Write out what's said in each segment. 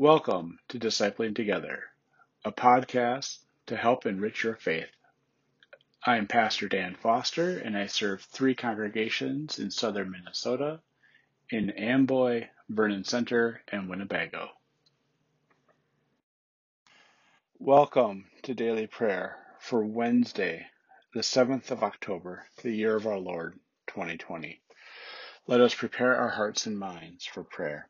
Welcome to Discipling Together, a podcast to help enrich your faith. I am Pastor Dan Foster, and I serve three congregations in southern Minnesota in Amboy, Vernon Center, and Winnebago. Welcome to Daily Prayer for Wednesday, the 7th of October, the year of our Lord, 2020. Let us prepare our hearts and minds for prayer.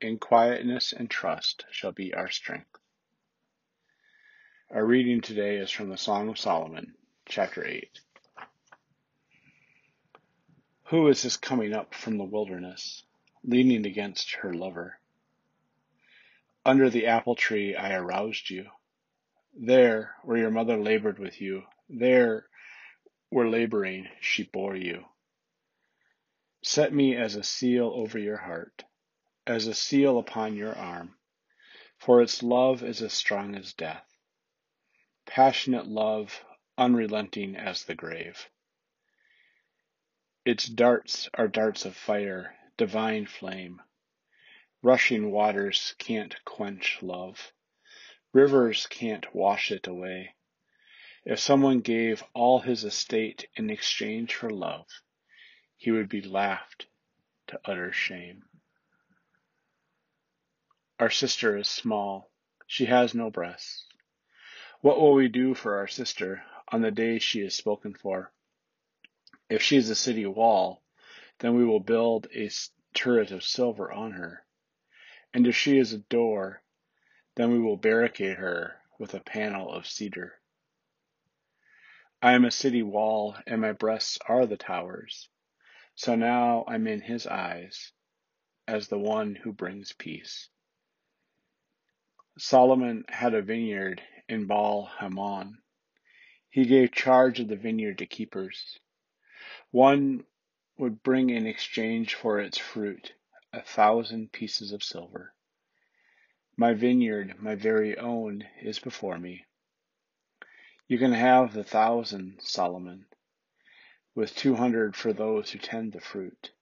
in quietness and trust shall be our strength. Our reading today is from the Song of Solomon, chapter 8. Who is this coming up from the wilderness, leaning against her lover? Under the apple tree I aroused you. There, where your mother labored with you, there, where laboring she bore you. Set me as a seal over your heart as a seal upon your arm, for its love is as strong as death, passionate love, unrelenting as the grave. Its darts are darts of fire, divine flame. Rushing waters can't quench love. Rivers can't wash it away. If someone gave all his estate in exchange for love, he would be laughed to utter shame. Our sister is small. She has no breasts. What will we do for our sister on the day she is spoken for? If she is a city wall, then we will build a turret of silver on her. And if she is a door, then we will barricade her with a panel of cedar. I am a city wall, and my breasts are the towers. So now I'm in his eyes as the one who brings peace. Solomon had a vineyard in Baal Hamon. He gave charge of the vineyard to keepers. One would bring in exchange for its fruit a thousand pieces of silver. My vineyard, my very own, is before me. You can have the thousand, Solomon, with two hundred for those who tend the fruit.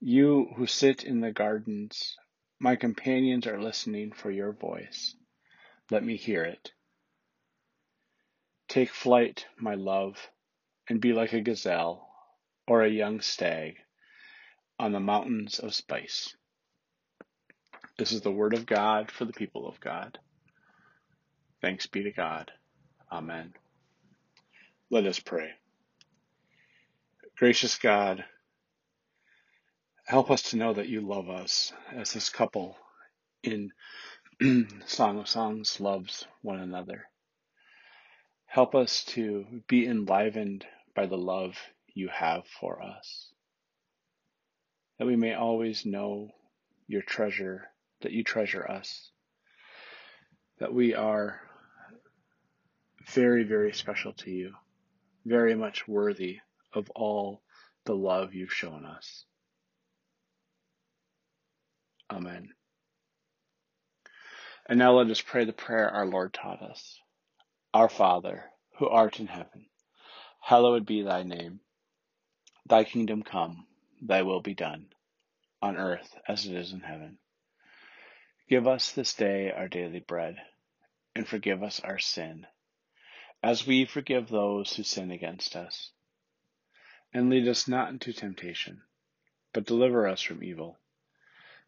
You who sit in the gardens my companions are listening for your voice. Let me hear it. Take flight, my love, and be like a gazelle or a young stag on the mountains of spice. This is the word of God for the people of God. Thanks be to God. Amen. Let us pray. Gracious God, Help us to know that you love us as this couple in Song of Songs loves one another. Help us to be enlivened by the love you have for us. That we may always know your treasure, that you treasure us. That we are very, very special to you, very much worthy of all the love you've shown us. Amen. And now let us pray the prayer our Lord taught us. Our Father, who art in heaven, hallowed be thy name. Thy kingdom come, thy will be done, on earth as it is in heaven. Give us this day our daily bread, and forgive us our sin, as we forgive those who sin against us. And lead us not into temptation, but deliver us from evil.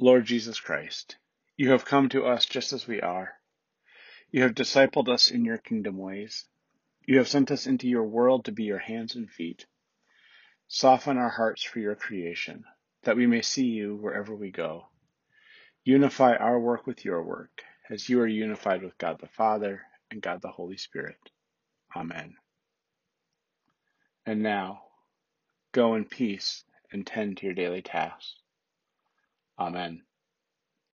Lord Jesus Christ, you have come to us just as we are. You have discipled us in your kingdom ways. You have sent us into your world to be your hands and feet. Soften our hearts for your creation that we may see you wherever we go. Unify our work with your work, as you are unified with God the Father and God the Holy Spirit. Amen. And now, go in peace and tend to your daily tasks. Amen.